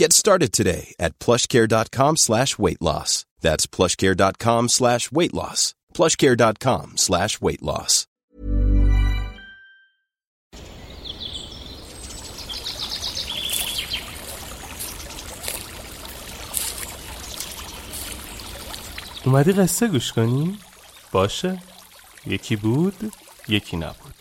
Get started today at plushcare.com slash weight loss. That's plushcare.com slash weight loss. plushcare.com slash weight loss. اومدی قصه گوش کنی؟ باشه یکی بود یکی نبود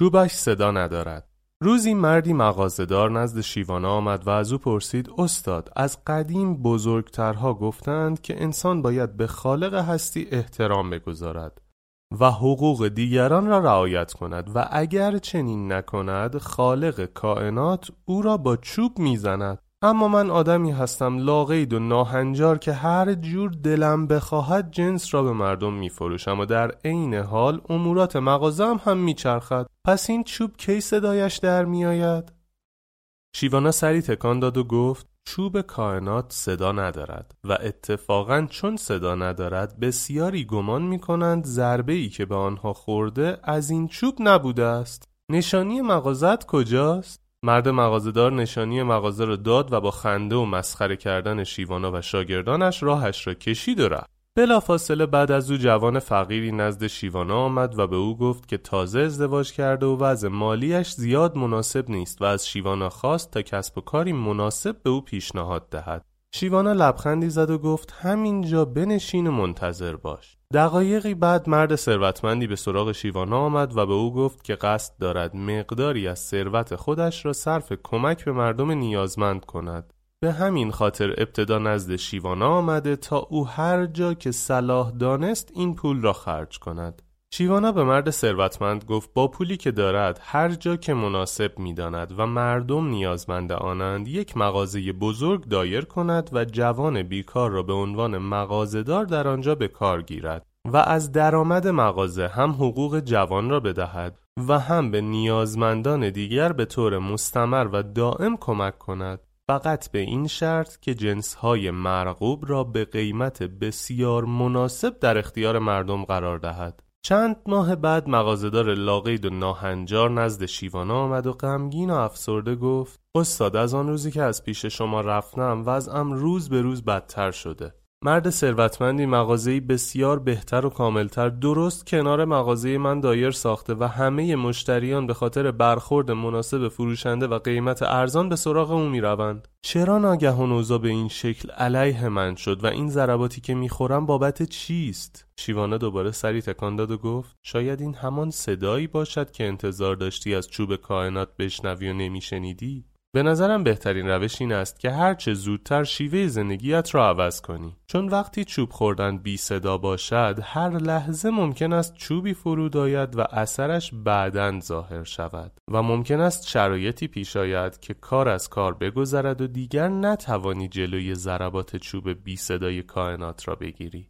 چوبش صدا ندارد. روزی مردی مغازهدار نزد شیوانا آمد و از او پرسید استاد از قدیم بزرگترها گفتند که انسان باید به خالق هستی احترام بگذارد و حقوق دیگران را رعایت کند و اگر چنین نکند خالق کائنات او را با چوب می‌زند. اما من آدمی هستم لاغید و ناهنجار که هر جور دلم بخواهد جنس را به مردم میفروشم و در عین حال امورات مغازم هم میچرخد. پس این چوب کی صدایش در میآید؟ شیوانا سری تکان داد و گفت چوب کائنات صدا ندارد و اتفاقا چون صدا ندارد بسیاری گمان می کنند ای که به آنها خورده از این چوب نبوده است. نشانی مغازت کجاست؟ مرد مغازهدار نشانی مغازه را داد و با خنده و مسخره کردن شیوانا و شاگردانش راهش را کشید و رفت. بلافاصله بعد از او جوان فقیری نزد شیوانا آمد و به او گفت که تازه ازدواج کرده و وضع مالیش زیاد مناسب نیست و از شیوانا خواست تا کسب و کاری مناسب به او پیشنهاد دهد. شیوانا لبخندی زد و گفت همینجا بنشین و منتظر باش. دقایقی بعد مرد ثروتمندی به سراغ شیوانا آمد و به او گفت که قصد دارد مقداری از ثروت خودش را صرف کمک به مردم نیازمند کند. به همین خاطر ابتدا نزد شیوانا آمده تا او هر جا که صلاح دانست این پول را خرج کند. شیوانا به مرد ثروتمند گفت با پولی که دارد هر جا که مناسب می‌داند و مردم نیازمند آنند یک مغازه بزرگ دایر کند و جوان بیکار را به عنوان مغازهدار در آنجا به کار گیرد و از درآمد مغازه هم حقوق جوان را بدهد و هم به نیازمندان دیگر به طور مستمر و دائم کمک کند. فقط به این شرط که جنسهای مرغوب را به قیمت بسیار مناسب در اختیار مردم قرار دهد. چند ماه بعد مغازهدار لاقید و ناهنجار نزد شیوانا آمد و غمگین و افسرده گفت استاد از آن روزی که از پیش شما رفتم وضعم روز به روز بدتر شده. مرد ثروتمندی مغازه‌ای بسیار بهتر و کاملتر درست کنار مغازه من دایر ساخته و همه مشتریان به خاطر برخورد مناسب فروشنده و قیمت ارزان به سراغ او می‌روند. چرا ناگهان اوضاع به این شکل علیه من شد و این ضرباتی که می‌خورم بابت چیست؟ شیوانا دوباره سری تکان داد و گفت شاید این همان صدایی باشد که انتظار داشتی از چوب کائنات بشنوی و نمیشنیدی؟ به نظرم بهترین روش این است که هرچه زودتر شیوه زندگیت را عوض کنی. چون وقتی چوب خوردن بی صدا باشد هر لحظه ممکن است چوبی فرود آید و اثرش بعدا ظاهر شود. و ممکن است شرایطی پیش آید که کار از کار بگذرد و دیگر نتوانی جلوی ضربات چوب بی صدای کائنات را بگیری.